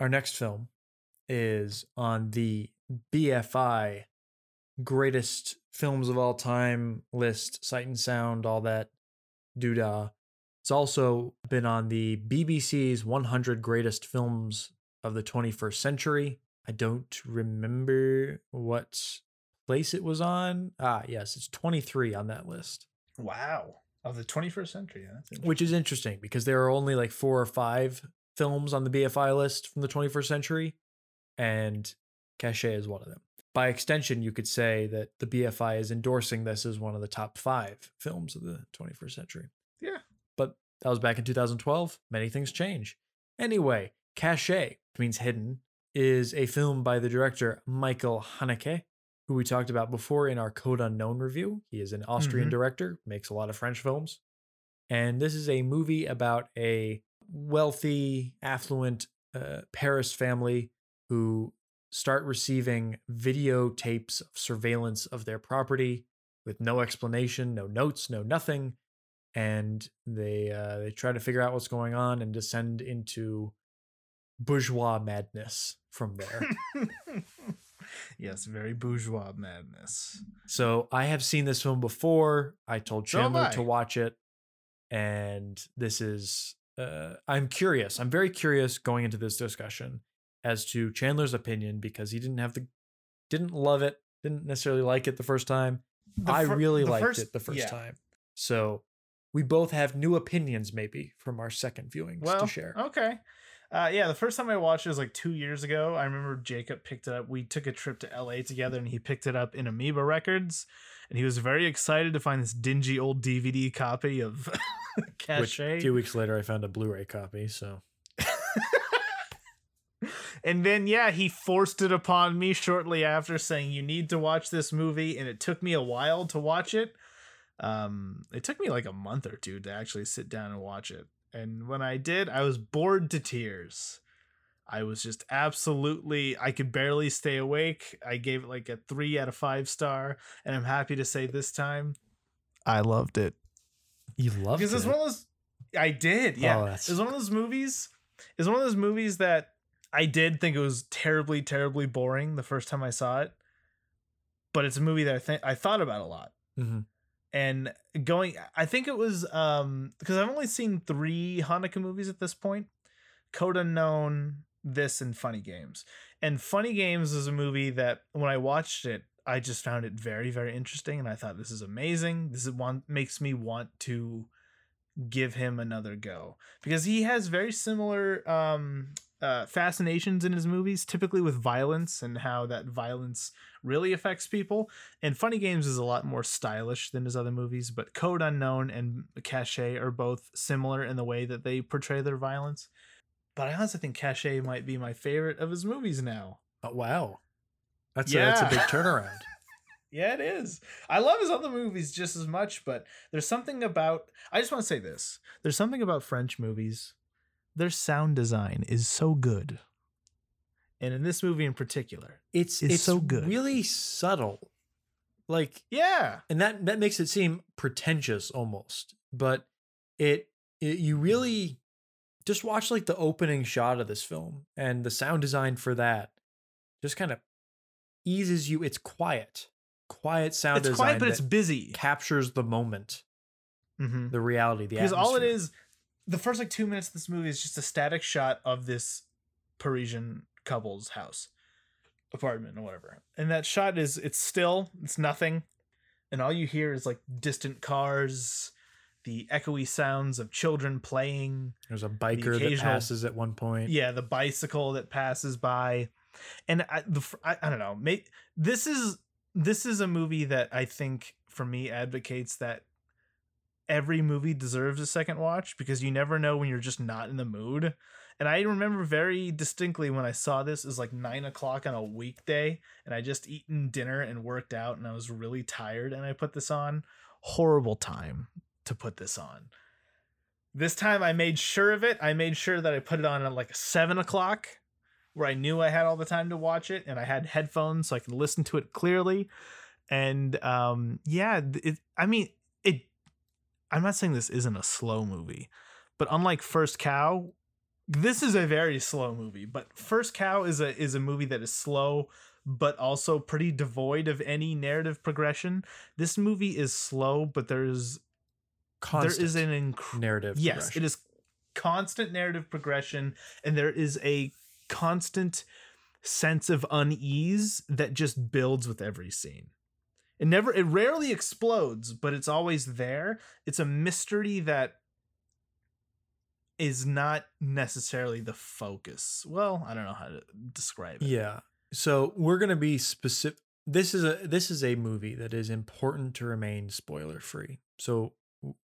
our next film is on the BFI greatest films of all time list, Sight and Sound, all that doodah. It's also been on the BBC's 100 greatest films of the 21st century. I don't remember what place it was on. Ah, yes, it's 23 on that list. Wow. Of the 21st century. Yeah, that's Which is interesting because there are only like four or five films on the BFI list from the 21st century, and Caché is one of them. By extension, you could say that the BFI is endorsing this as one of the top five films of the 21st century. Yeah. But that was back in 2012. Many things change. Anyway, Caché means hidden is a film by the director Michael Haneke, who we talked about before in our Code Unknown review. He is an Austrian Mhm. director, makes a lot of French films. And this is a movie about a wealthy, affluent uh, Paris family who start receiving videotapes of surveillance of their property with no explanation, no notes, no nothing. And they uh, they try to figure out what's going on and descend into bourgeois madness from there. yes, very bourgeois madness. So I have seen this film before. I told So have Chandler to watch it, and this is. Uh, I'm curious. I'm very curious going into this discussion as to Chandler's opinion because he didn't have the, didn't love it, didn't necessarily like it the first time. The I really liked first- it the first yeah. time. So we both have new opinions, maybe from our second viewings Well, to share. okay. Uh, yeah, the first time I watched it was like two years ago. I remember Jacob picked it up. We took a trip to LA together and he picked it up in Amoeba Records. And he was very excited to find this dingy old DVD copy of Which a few weeks later, I found a Blu-ray copy. So And then, yeah, he forced it upon me shortly after saying, You need to watch this movie. And it took me a while to watch it. Um, it took me like a month or two to actually sit down and watch it. And when I did, I was bored to tears. I was just absolutely, I could barely stay awake. I gave it like a three out of five star. And I'm happy to say this time, I loved it. you loved Because it. Because it's one of those, I did, yeah. Oh, It's one of those movies. It's one of those movies that I did think it was terribly, terribly boring the first time I saw it. But it's a movie that I think I thought about a lot. Mhm. And going, I think it was um because I've only seen three Haneke movies at this point: Code Unknown, this, and Funny Games. And Funny Games is a movie that when I watched it, I just found it very, very interesting, and I thought this is amazing. This is one makes me want to give him another go because he has very similar um uh, fascinations in his movies, typically with violence and how that violence really affects people. And Funny Games is a lot more stylish than his other movies, but Code Unknown and Cache are both similar in the way that they portray their violence. But I honestly think Cache might be my favorite of his movies now. Oh, wow. That's, a, that's a big turnaround. Yeah, it is. I love his other movies just as much, but there's something about I just want to say this. There's something about French movies. Their sound design is so good. And in this movie in particular. It's It's it's so good. really subtle. Like Yeah. and that that makes it seem pretentious almost. But it, it you hmm. really just watch like the opening shot of this film and the sound design for that just kind of eases you. It's quiet. Quiet sound it's design quiet, but it's busy. captures the moment, Mm-hmm. the reality, the because all it is. the first like two minutes of this movie is just a static shot of this parisian couple's house apartment or whatever and that shot is it's still it's nothing and all you hear is like distant cars the echoey sounds of children playing There's a biker that occasional- passes at one point. yeah the bicycle that passes by. And i the i, I don't know may, this is this is a movie that i think for me advocates that every movie deserves a second watch because you never know when you're just not in the mood. And i remember very distinctly when i saw this is like nine o'clock on a weekday and i just eaten dinner and worked out and i was really tired and i put this on. Horrible time to put this on this time I made sure of it. I made sure that I put it on at like seven o'clock, where I knew I had all the time to watch it, and I had headphones so I could listen to it clearly. And um, yeah, it. I mean, it. I'm not saying this isn't a slow movie, but unlike First Cow, this is a very slow movie, but First Cow is a is a movie that is slow but also pretty devoid of any narrative progression. This movie is slow, but there's Constant there is an inc- narrative. yes, it is constant narrative progression, and there is a constant sense of unease that just builds with every scene. It never, it rarely explodes, but it's always there. It's a mystery that is not necessarily the focus. Well, I don't know how to describe it. Yeah. So we're gonna be specific. This is a this is a movie that is important to remain spoiler free. So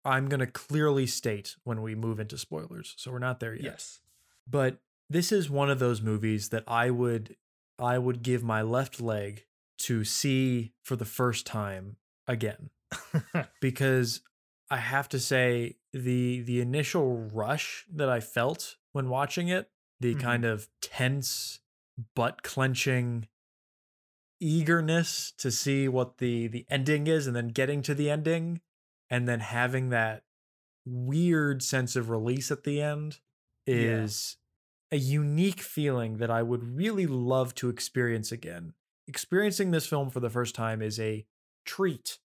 I'm gonna clearly state when we move into spoilers. So we're not there yet. Yes. But this is one of those movies that I would I would give my left leg to see for the first time again because I have to say the the initial rush that I felt when watching it, the Mhm. kind of tense, butt clenching eagerness to see what the the ending is and then getting to the ending and then having that weird sense of release at the end Yeah. is a unique feeling that I would really love to experience again. Experiencing this film for the first time is a treat.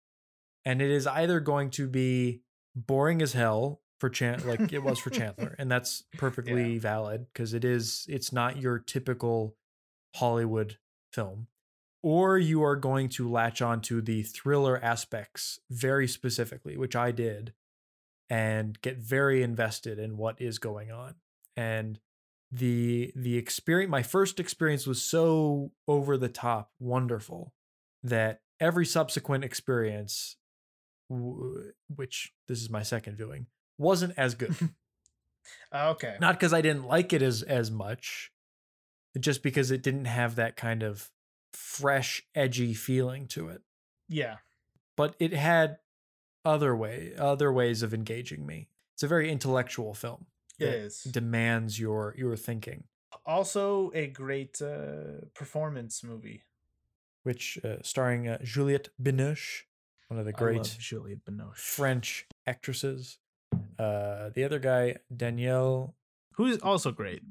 And it is either going to be boring as hell for Chan like it was for Chandler, and that's perfectly valid because it is it's not your typical Hollywood film. Or you are going to latch onto the thriller aspects very specifically, which I did, and get very invested in what is going on. And the the experience my first experience was so over the top wonderful that every subsequent experience w- which this is my second viewing wasn't as good oh, Okay. not because i didn't like it as as much just because it didn't have that kind of fresh edgy feeling to it yeah. but it had other way other ways of engaging me it's a very intellectual film It that is. demands your your thinking Also a great uh, performance movie. which uh, starring uh, Juliette Binoche, one of the great Juliette Binoche. French actresses. Uh, the other guy, Daniel. who's also great.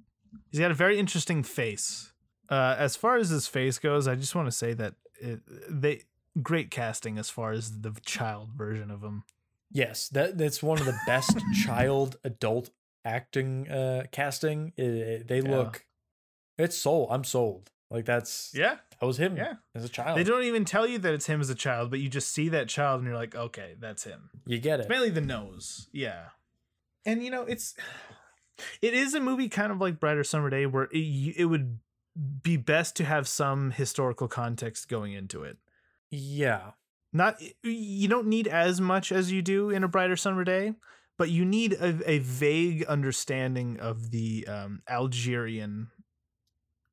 He's got a very interesting face. Uh, as far as his face goes, I just want to say that it, they great casting as far as the child version of him. Yes, that that's one of the best child adult acting uh, casting. I- they Yeah. look, it's sold. I'm sold. Like that's Yeah, that was him yeah. as a child. They don't even tell you that it's him as a child, but you just see that child and you're like, okay, that's him. you get it. It's mainly the nose, yeah. And you know, it's it is a movie kind of like Brighter Summer Day, where it, it would be best to have some historical context going into it. Yeah, not you don't need as much as you do in a brighter summer day but you need a, a vague understanding of the um, algerian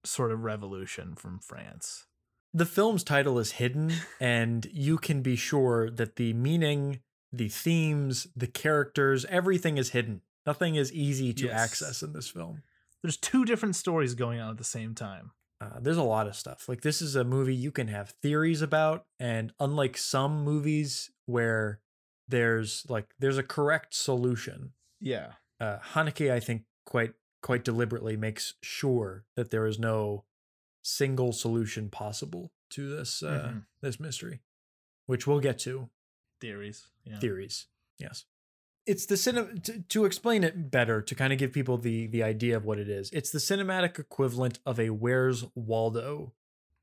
sort of revolution from france the film's title is hidden, and you can be sure that the meaning, the themes, the characters, everything is hidden. Nothing is easy to Yes. access in this film. There's two different stories going on at the same time Uh, there's a lot of stuff. Like this is a movie you can have theories about, and unlike some movies where there's like there's a correct solution, yeah uh, Haneke I think quite quite deliberately makes sure that there is no single solution possible to this uh, Mhm. this mystery, which we'll get to theories yeah theories. Yes. It's the cinema to, to explain it better to kind of give people the the idea of what it is. It's the cinematic equivalent of a Where's Waldo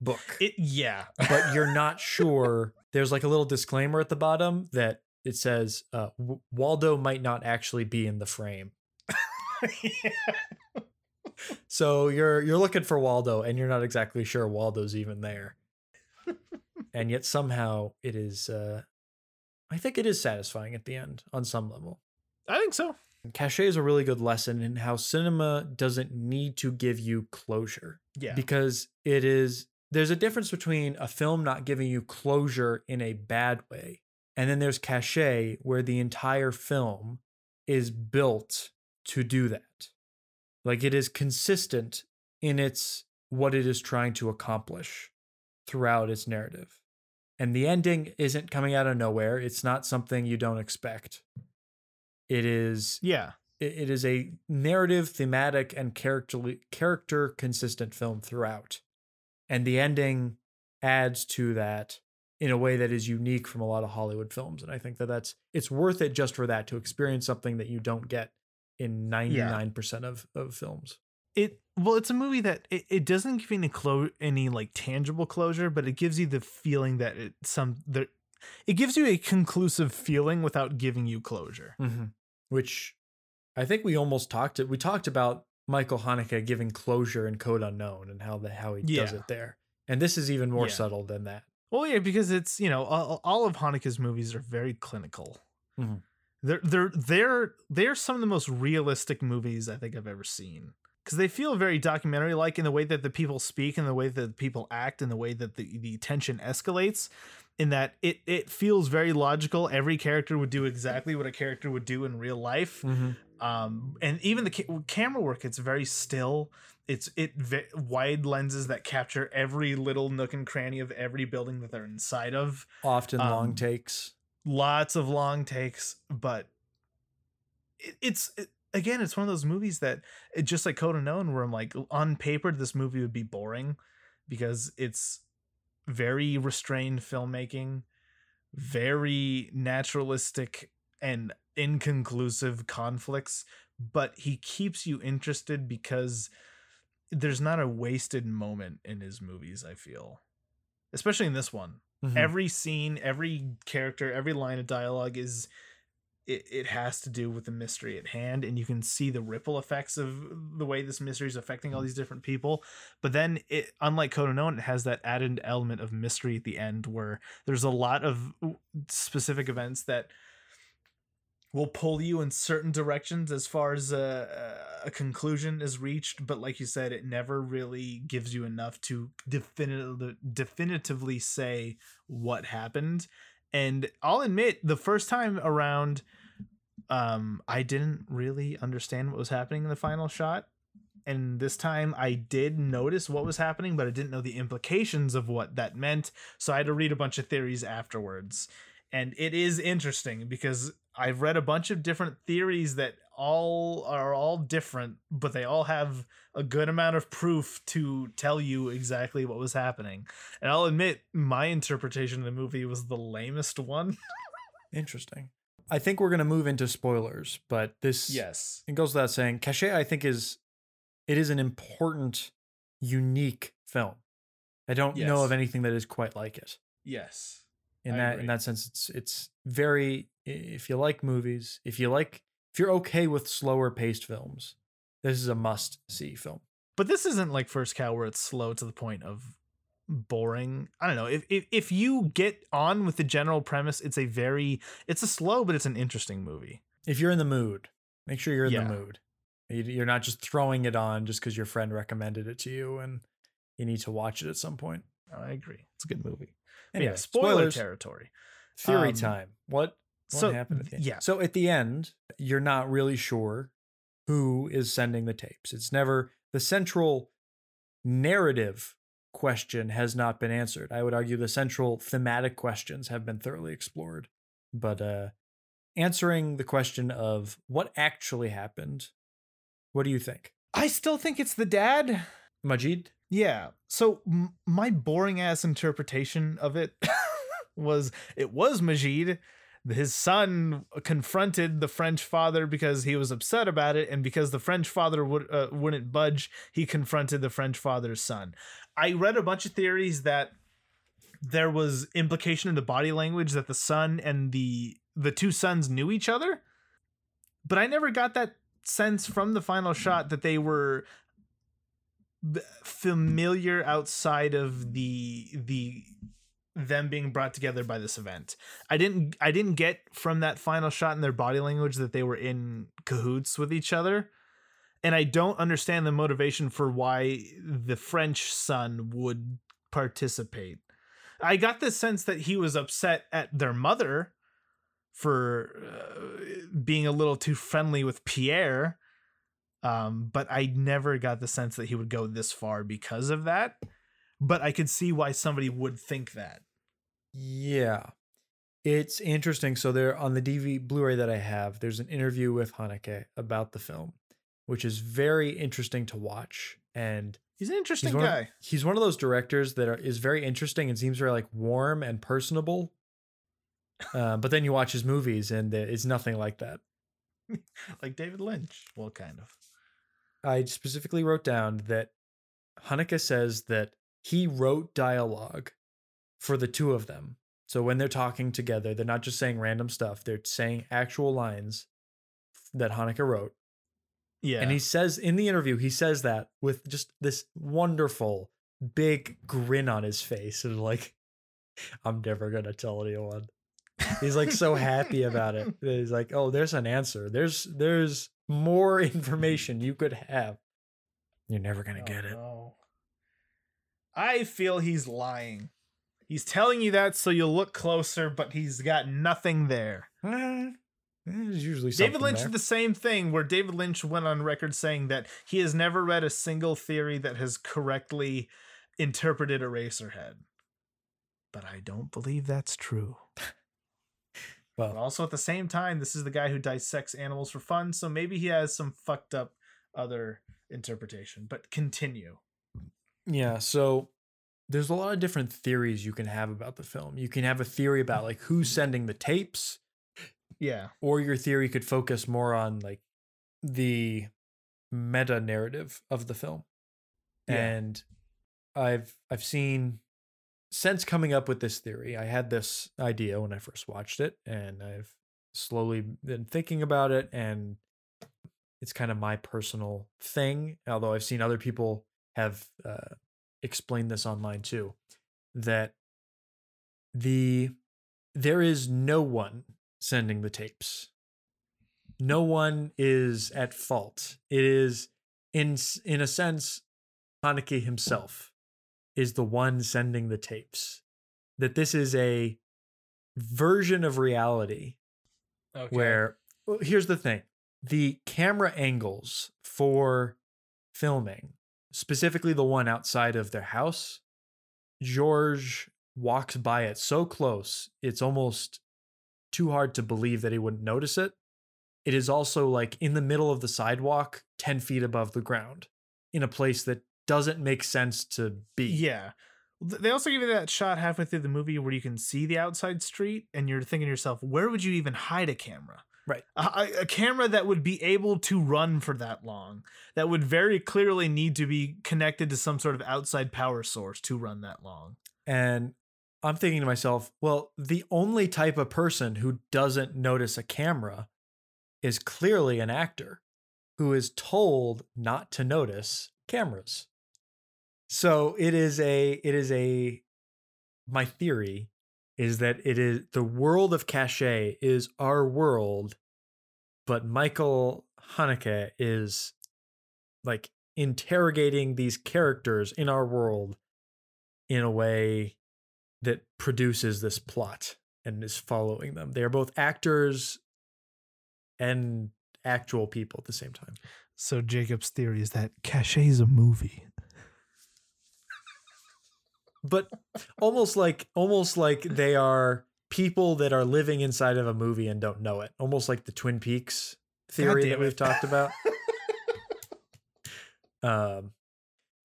book. it yeah but you're not sure. There's like a little disclaimer at the bottom that it says uh, W- Waldo might not actually be in the frame. So you're you're looking for Waldo and you're not exactly sure Waldo's even there. and yet somehow it is uh I think it is satisfying at the end on some level. i think so. Caché is a really good lesson in how cinema doesn't need to give you closure yeah. because it is there's a difference between a film not giving you closure in a bad way and then there's caché where the entire film is built to do that. Like it is consistent in its what it is trying to accomplish throughout its narrative and the ending isn't coming out of nowhere it's not something you don't expect it is yeah it, it is a narrative, thematic, and character character consistent film throughout, and the ending adds to that in a way that is unique from a lot of Hollywood films. And I think that that's it's worth it just for that to experience something that you don't get in 99% of, of films. It well, it's a movie that it, it doesn't give you any clo- any like tangible closure, but it gives you the feeling that it some there it gives you a conclusive feeling without giving you closure. Mm-hmm. Which I think we almost talked we talked about Michael Haneke giving closure in Code Unknown and how the how he Yeah. does it there. And this is even more Yeah. subtle than that. Well, yeah, because it's you know all, all of Haneke's movies are very clinical. Mhm. They're they're they're they're some of the most realistic movies I think I've ever seen because they feel very documentary like in the way that the people speak and the way that the people act and the way that the the tension escalates. In that it it feels very logical. Every character would do exactly what a character would do in real life Mm-hmm. um and even the ca- camera work it's very still it's it wide lenses that capture every little nook and cranny of every building that they're inside of Often long Um, takes. lots of long takes but it, it's it, again it's one of those movies that it just like code unknown where i'm like on paper this movie would be boring because it's very restrained filmmaking very naturalistic and inconclusive conflicts but he keeps you interested because there's not a wasted moment in his movies i feel especially in this one Mhm. every scene every character every line of dialogue is it, it has to do with the mystery at hand and you can see the ripple effects of the way this mystery is affecting all these different people. But then it unlike code unknown it has that added element of mystery at the end where there's a lot of specific events that will pull you in certain directions as far as a, a conclusion is reached but like you said it never really gives you enough to definitively definitively say what happened and i'll admit the first time around um i didn't really understand what was happening in the final shot. And this time i did notice what was happening but i didn't know the implications of what that meant. So i had to read a bunch of theories afterwards. And it is interesting because I've read a bunch of different theories that all are all different, but they all have a good amount of proof to tell you exactly what was happening. And I'll admit, my interpretation of the movie was the lamest one. Interesting. I think we're gonna move into spoilers, but this Yes. it goes without saying. Caché, I think, is it is an important, unique film. I don't know of anything that is quite like it. Yes. In I that agree. in that sense, it's it's very if you like movies, if you like if you're okay with slower paced films, this is a must see film. But this isn't like First Cow where it's slow to the point of boring. I don't know. If, if if you get on with the general premise, it's a very it's a slow but it's an interesting movie. If you're in the mood, make sure you're in Yeah. the mood. You- You're not just throwing it on just because your friend recommended it to you and you need to watch it at some point. I agree. It's a good movie. Anyway, yeah, spoiler spoilers. territory. Theory Um, time. What what so, happened at the end? yeah. So at the end, you're not really sure who is sending the tapes. It's never the central narrative question has not been answered. I would argue the central thematic questions have been thoroughly explored. But uh answering the question of what actually happened, what do you think? I still think it's the dad. Majid? Yeah. So m- my boring ass interpretation of it was it was Majid. His son confronted the French father because he was upset about it, and because the French father would uh, wouldn't budge, he confronted the French father's son. I read a bunch of theories that there was implication in the body language that the son and the the two sons knew each other, but I never got that sense from the final shot that they were familiar outside of the the them being brought together by this event. I didn't I didn't get from that final shot in their body language that they were in cahoots with each other. And I don't understand the motivation for why the French son would participate. I got the sense that he was upset at their mother for uh, being a little too friendly with Pierre um, but I never got the sense that he would go this far because of that. But I could see why somebody would think that. Yeah. It's interesting. So there on the DV Blu-ray that I have, there's an interview with Haneke about the film, which is very interesting to watch. And He's an interesting he's guy. Of, he's one of those directors that are, is very interesting and seems very like warm and personable. Uh, but then you watch his movies and it's nothing like that. like David Lynch. Well, kind of. I specifically wrote down that Haneke says that he wrote dialogue for the two of them. So when they're talking together, they're not just saying random stuff, they're saying actual lines that Haneke wrote. Yeah. And he says in the interview, he says that with just this wonderful big grin on his face and like, I'm never going to tell anyone. He's like so happy about it. He's like, "Oh, there's an answer. There's there's more information you could have. You're never going to Oh, get it." no. I feel he's lying. He's telling you that so you'll look closer, but he's got nothing there. Eh, There's usually David Lynch there. did the same thing where David Lynch went on record saying that he has never read a single theory that has correctly interpreted Eraserhead. But I don't believe that's true. But well, also at the same time, this is the guy who dissects animals for fun, so maybe he has some fucked up other interpretation. But continue. Yeah. So there's a lot of different theories you can have about the film. You can have a theory about like who's sending the tapes, Yeah. or your theory could focus more on like the meta narrative of the film. Yeah. And I've I've seen since coming up with this theory, I had this idea when I first watched it, and I've slowly been thinking about it, and it's kind of my personal thing. Although I've seen other people have uh, explained this online too, that the there is no one sending the tapes. No one is at fault. It is in in a sense Haneke himself is the one sending the tapes. That this is a version of reality Okay. where well, here's the thing the camera angles for filming specifically the one outside of their house george walks by it so close it's almost too hard to believe that he wouldn't notice it it is also like in the middle of the sidewalk 10 feet above the ground in a place that doesn't make sense to be Yeah. They also give you that shot halfway through the movie where you can see the outside street, and you're thinking to yourself, where would you even hide a camera? Right. A, a- camera that would be able to run for that long, that would very clearly need to be connected to some sort of outside power source to run that long. And I'm thinking to myself, well, the only type of person who doesn't notice a camera is clearly an actor who is told not to notice cameras. So it is a it is a my theory is that it is the world of caché is our world, but Michael Haneke is like interrogating these characters in our world in a way that produces this plot and is following them. They are both actors and actual people at the same time. So Jacob's theory is that Caché is a movie. But almost like almost like they are people that are living inside of a movie and don't know it. Almost like the Twin Peaks theory that we've talked about. um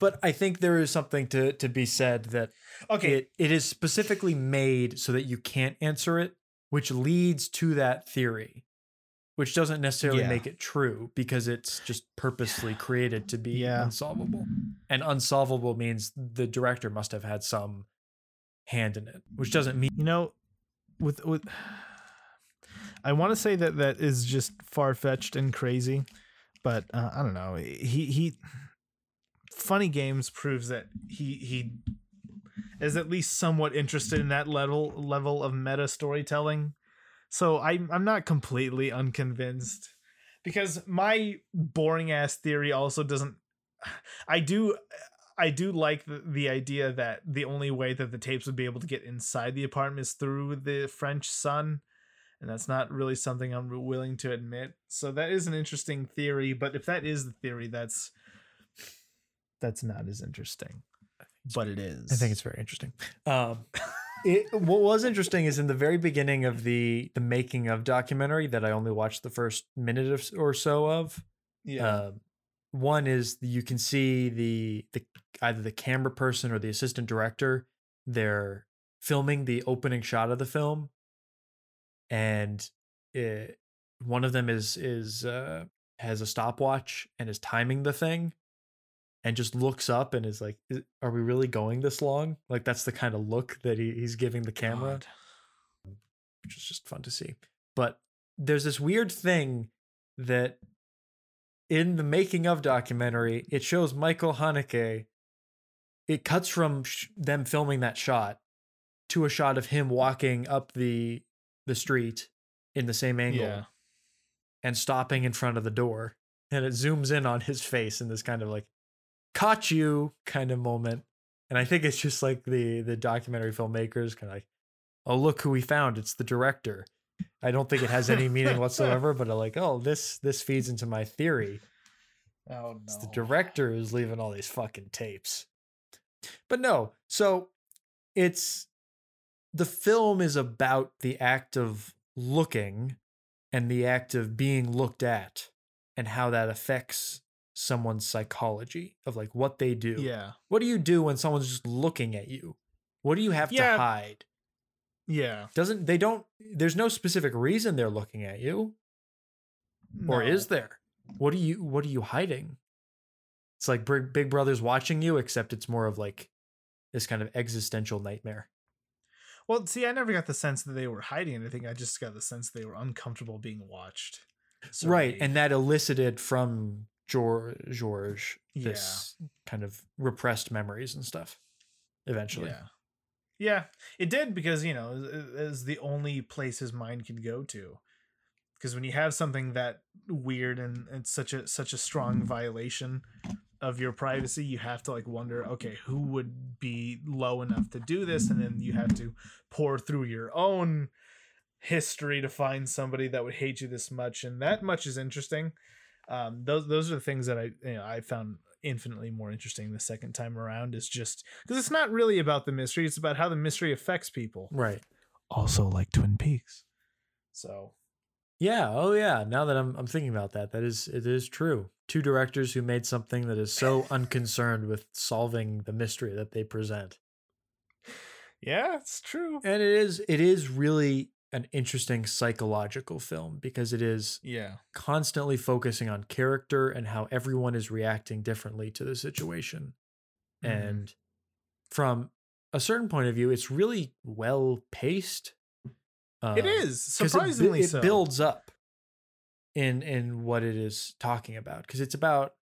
but I think there is something to to be said that Okay. it, it is specifically made so that you can't answer it, which leads to that theory, which doesn't necessarily Yeah. make it true because it's just purposely created to be Yeah. unsolvable. And unsolvable means the director must have had some hand in it, which doesn't mean you know with with i want to say that that is just far-fetched and crazy but uh, i don't know he he funny games proves that he he is at least somewhat interested in that level level of meta storytelling so i'm i'm not completely unconvinced because my boring ass theory also doesn't i do I do like the, the idea that the only way that the tapes would be able to get inside the apartment is through the French son. And that's not really something I'm willing to admit. So that is an interesting theory, but if that is the theory, that's that's not as interesting. But it is. I think it's very interesting. Um it, what was interesting is in the very beginning of the the making of documentary that I only watched the first minute or so of. Yeah. Uh, one is you can see the the either the camera person or the assistant director. They're filming the opening shot of the film, and it, one of them is is uh, has a stopwatch and is timing the thing, and just looks up and is like, "Is- "Are we really going this long?" Like that's the kind of look that he, he's giving the camera God. which is just fun to see. But there's this weird thing that in the making of documentary, it shows Michael Haneke. It cuts from sh- them filming that shot to a shot of him walking up the the street in the same angle Yeah. and stopping in front of the door, and it zooms in on his face in this kind of like "caught you" kind of moment. And I think it's just like the the documentary filmmakers kind of like, oh look who we found, it's the director. I don't think it has any meaning whatsoever, but I like, oh this this feeds into my theory. Oh no. It's the director who's leaving all these fucking tapes. But no, so it's the film is about the act of looking and the act of being looked at and how that affects someone's psychology of like what they do. Yeah. What do you do when someone's just looking at you? What do you have Yeah. to hide? Yeah. Doesn't they don't there's no specific reason they're looking at you or is there? What are you what are you hiding? It's like Big, Big Brother's watching you except it's more of like this kind of existential nightmare. Well, see, I never got the sense that they were hiding anything. I just got the sense they were uncomfortable being watched. right, and that elicited from George George Yeah. this kind of repressed memories and stuff eventually. Yeah. Yeah, it did because you know it is the only place his mind can go to. Because when you have something that weird and it's such a such a strong violation of your privacy, you have to like wonder, okay, who would be low enough to do this, and then you have to pore through your own history to find somebody that would hate you this much, and that much is interesting. Um, those those are the things that I you know I found infinitely more interesting the second time around is just because it's not really about the mystery it's about how the mystery affects people Right. also like twin peaks so Yeah. Oh, yeah. Now that I'm I'm thinking about that, that is it is true. Two directors who made something that is so unconcerned with solving the mystery that they present, yeah it's true and it is it is really an interesting psychological film because it is yeah constantly focusing on character and how everyone is reacting differently to the situation, Mhm. and from a certain point of view, it's really well paced. it Um, is 'cause it surprisingly it, so builds up in in what it is talking about because it's about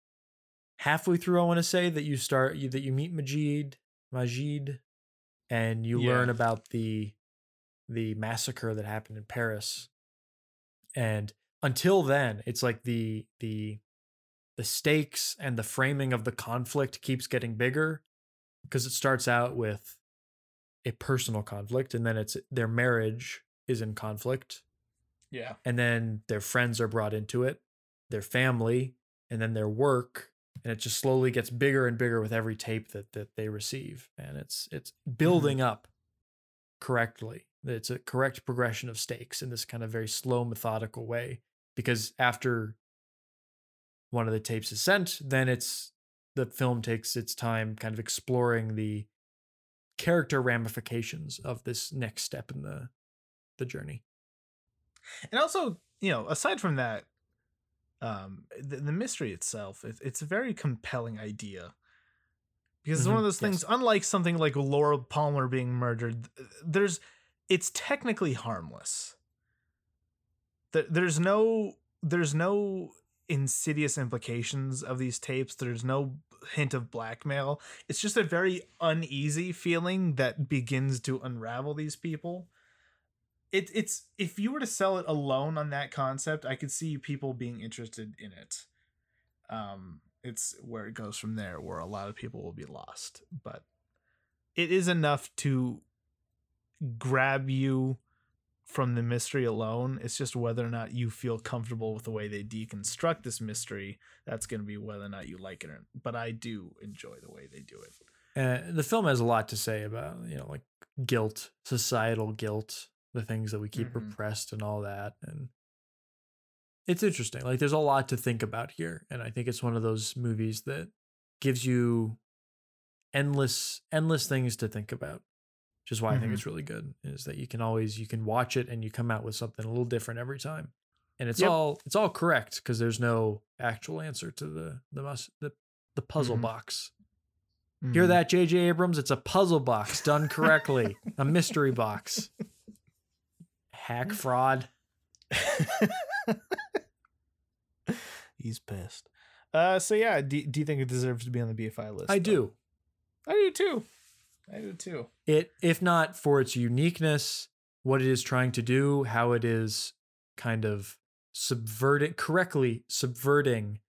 halfway through i want to say that you start you, that you meet majid majid and you learn about the the massacre that happened in paris and until then it's like the the the stakes and the framing of the conflict keeps getting bigger because it starts out with a personal conflict and then it's their marriage is in conflict. Yeah. And then their friends are brought into it their family and then their work and it just slowly gets bigger and bigger with every tape that that they receive and it's it's mm-hmm. building up correctly it's a correct progression of stakes in this kind of very slow methodical way because after one of the tapes is sent then it's the film takes its time kind of exploring the character ramifications of this next step in the the journey and also you know aside from that um the, the mystery itself it, it's a very compelling idea because it's one Mhm, of those yes. things unlike something like laura palmer being murdered there's it's technically harmless. Th- there's no there's no insidious implications of these tapes. There's no hint of blackmail. It's just a very uneasy feeling that begins to unravel these people. It, it's if you were to sell it alone on that concept i could see people being interested in it. Um it's where it goes from there where a lot of people will be lost. But it is enough to grab you from the mystery alone it's just whether or not you feel comfortable with the way they deconstruct this mystery that's going to be whether or not you like it or but i do enjoy the way they do it Uh, the film has a lot to say about you know like guilt, societal guilt, the things that we keep Mhm. repressed and all that. And it's interesting. Like there's a lot to think about here. And I think it's one of those movies that gives you endless, endless things to think about. Which is why I think Mhm. it's really good. Is that you can always you can watch it and you come out with something a little different every time. And it's Yep. all it's all correct because there's no actual answer to the the mus the, the puzzle Mhm. box. Hear Mhm. that, J.J. Abrams? It's a puzzle box done correctly, a mystery box. Hack fraud. He's pissed. Uh, so yeah, do, do you think it deserves to be on the BFI list? I though? do. I do too. I do too. It, if not for its uniqueness, what it is trying to do, how it is kind of subverting, correctly subverting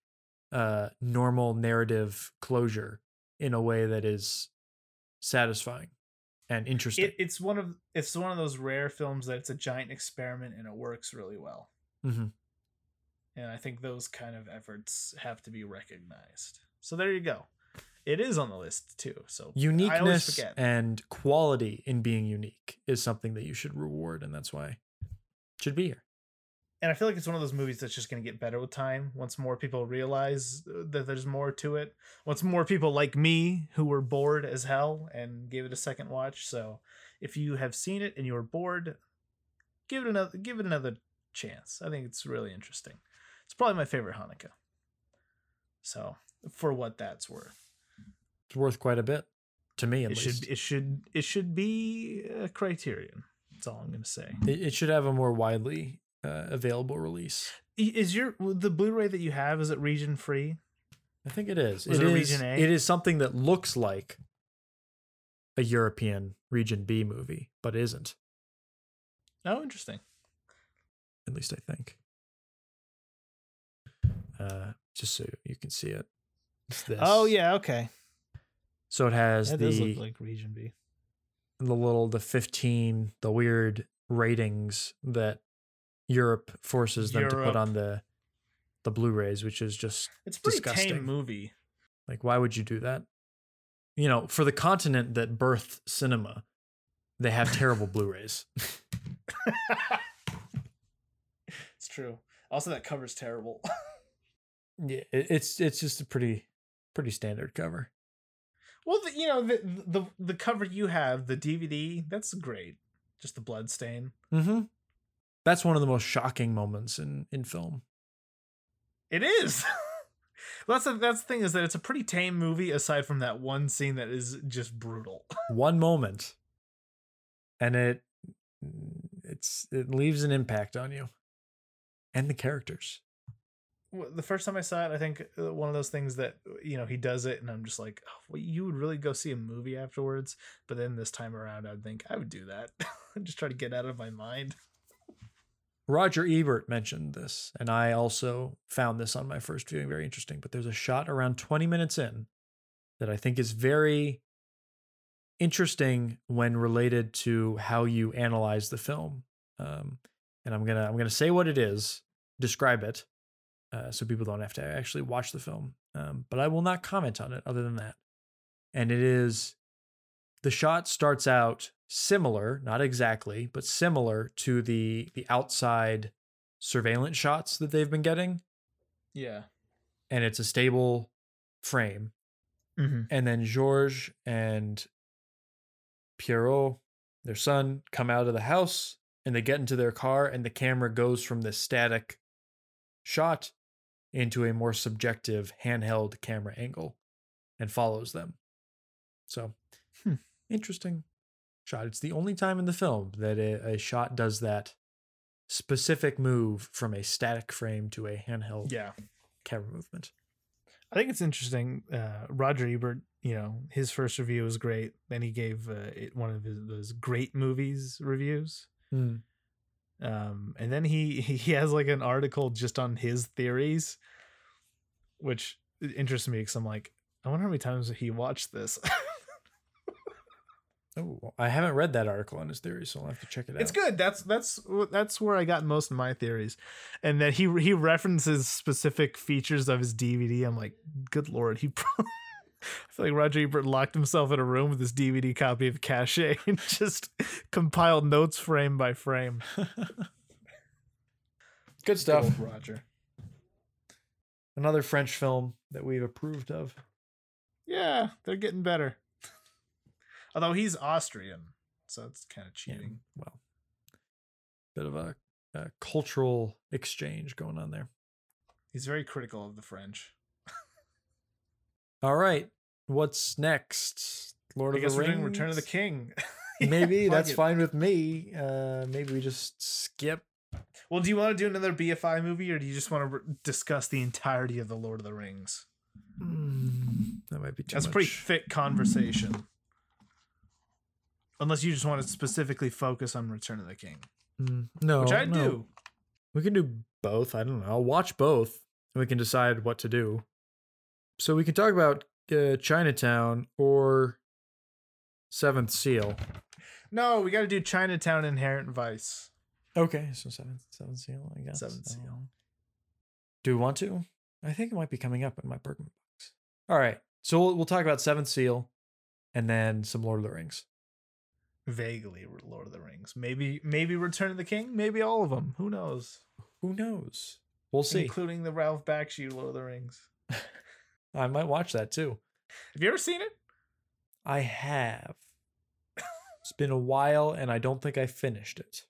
uh, normal narrative closure in a way that is satisfying and interesting. It, it's one of it's one of those rare films that it's a giant experiment and it works really well. Mm-hmm. And I think those kind of efforts have to be recognized. So there you go. It is on the list too. So Uniqueness and quality in being unique is something that you should reward, and that's why it should be here. and I feel like it's one of those movies that's just going to get better with time. Once more people realize uh, that there's more to it. Once more people like me who were bored as hell and gave it a second watch. So if you have seen it and you were bored, give it another give it another chance. I think it's really interesting. It's probably my favorite Haneke. So for what that's worth, It's worth quite a bit to me, at it least. should it should it should be a criterion. That's all I'm going to say. it, it should have a more widely uh, available release. Is your the Blu-ray that you have is it region free? I think it is. It it is. Region A? It is something that looks like a European Region B movie, but isn't. Oh, interesting. At least I think. Uh, just so you can see it. It's this. Oh yeah, okay. So it has That the does look like Region B. the little the 15 the weird ratings that Europe forces them to put on the the Blu-rays, which is just It's pretty Disgusting. tame movie. like why would you do that? You know, for the continent that birthed cinema, they have terrible Blu-rays. it's true. Also, that cover's terrible. Yeah, it, it's it's just a pretty pretty standard cover. Well, the, you know the, the the cover you have, the DVD, that's great. Just the blood stain. Mm-hmm. That's one of the most shocking moments in in film. It is. that's the, that's the thing is that it's a pretty tame movie aside from that one scene that is just brutal. One moment, and it it's it leaves an impact on you, and the characters. The first time I saw it, I think uh, one of those things that you know he does it, and I'm just like, oh, well, you would really go see a movie afterwards. But then this time around, I'd think I would do that. just try to get out of my mind. Roger Ebert mentioned this, and I also found this on my first viewing very interesting. But there's a shot around 20 minutes in that I think is very interesting when related to how you analyze the film. Um, and I'm gonna I'm gonna say what it is, describe it, uh, so people don't have to actually watch the film. Um, but I will not comment on it other than that. And it is the shot starts out similar, not exactly, but similar to the the outside surveillance shots that they've been getting, Yeah. and it's a stable frame. Mm-hmm. And then Georges and Pierrot, their son, come out of the house and they get into their car, and the camera goes from this static shot into a more subjective handheld camera angle and follows them. So, Hmm. interesting shot. It's the only time in the film that a, a shot does that specific move from a static frame to a handheld Yeah. camera movement. I think it's interesting. Uh, Roger Ebert, you know, his first review was great. Then he gave uh, it one of his those great movies reviews. Mm. Um, and then he he has like an article just on his theories, which interests me because I'm like, I wonder how many times he watched this. Oh, I haven't read that article on his theory, so I'll have to check it out. it's good. That's that's that's where I got most of my theories, and that he he references specific features of his DVD. I'm like, good lord, he. Pro- I feel like Roger Ebert locked himself in a room with his DVD copy of Cache and just compiled notes frame by frame. Good stuff. Old Roger. Another French film that we've approved of. Yeah, they're getting better. Although he's Austrian, so it's kind of Yeah, cheating. well, bit of a, a cultural exchange going on there. He's very critical of the French. All right, what's next? Lord I of guess the we're Rings. doing Return of the King. Maybe fuck that's fine with me. Uh, maybe we just skip. Well, do you want to do another BFI movie, or do you just want to re- discuss the entirety of the Lord of the Rings? Mm, that might be too That's a pretty thick conversation. Unless you just want to specifically focus on Return of the King, Mm, no, which I no. do. We can do both. I don't know. I'll watch both, and we can decide what to do. So we can talk about uh, Chinatown or Seventh Seal. No, we got to do Chinatown Inherent Vice. Okay, so Seventh Seventh Seal. I guess Seventh Seal. Uh, Do we want to? I think it might be coming up in my Bergman box. All right, so we'll, we'll talk about Seventh Seal, and then some Lord of the Rings. Vaguely Lord of the Rings. Maybe maybe Return of the King. Maybe all of them. Who knows? Who knows? We'll see. Including the Ralph Bakshi Lord of the Rings. I might watch that too. Have you ever seen it? I have. it's been a while, and I don't think I finished it.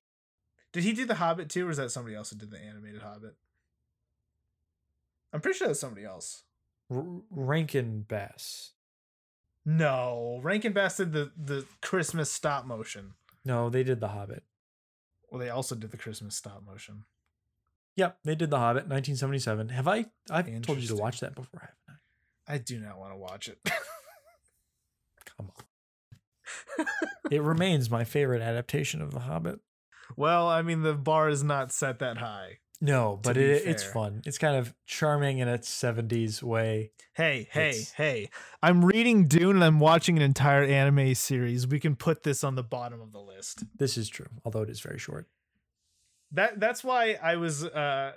Did he do the Hobbit too, or is that somebody else who did the animated Hobbit? I'm pretty sure that's somebody else. R- Rankin Bass. No, Rankin Bass did the the Christmas stop motion. No, they did The Hobbit. Well, they also did the Christmas stop motion. Yep, they did The Hobbit, 1977. Have I? I've told you to watch that before, haven't I? Do not want to watch it. Come on. it remains my favorite adaptation of The Hobbit. well, I mean, the bar is not set that high. No, but it, it's fun. It's kind of charming in its 70s way. Hey, hey, It's- hey. I'm reading Dune and I'm watching an entire anime series. We can put this on the bottom of the list. This is true, although it is very short. That that's why I was uh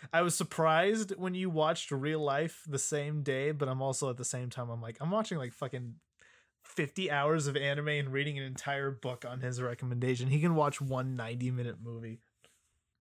I was surprised when you watched real life the same day, but I'm also at the same time I'm like I'm watching like fucking 50 hours of anime and reading an entire book on his recommendation. He can watch one 90 minute movie.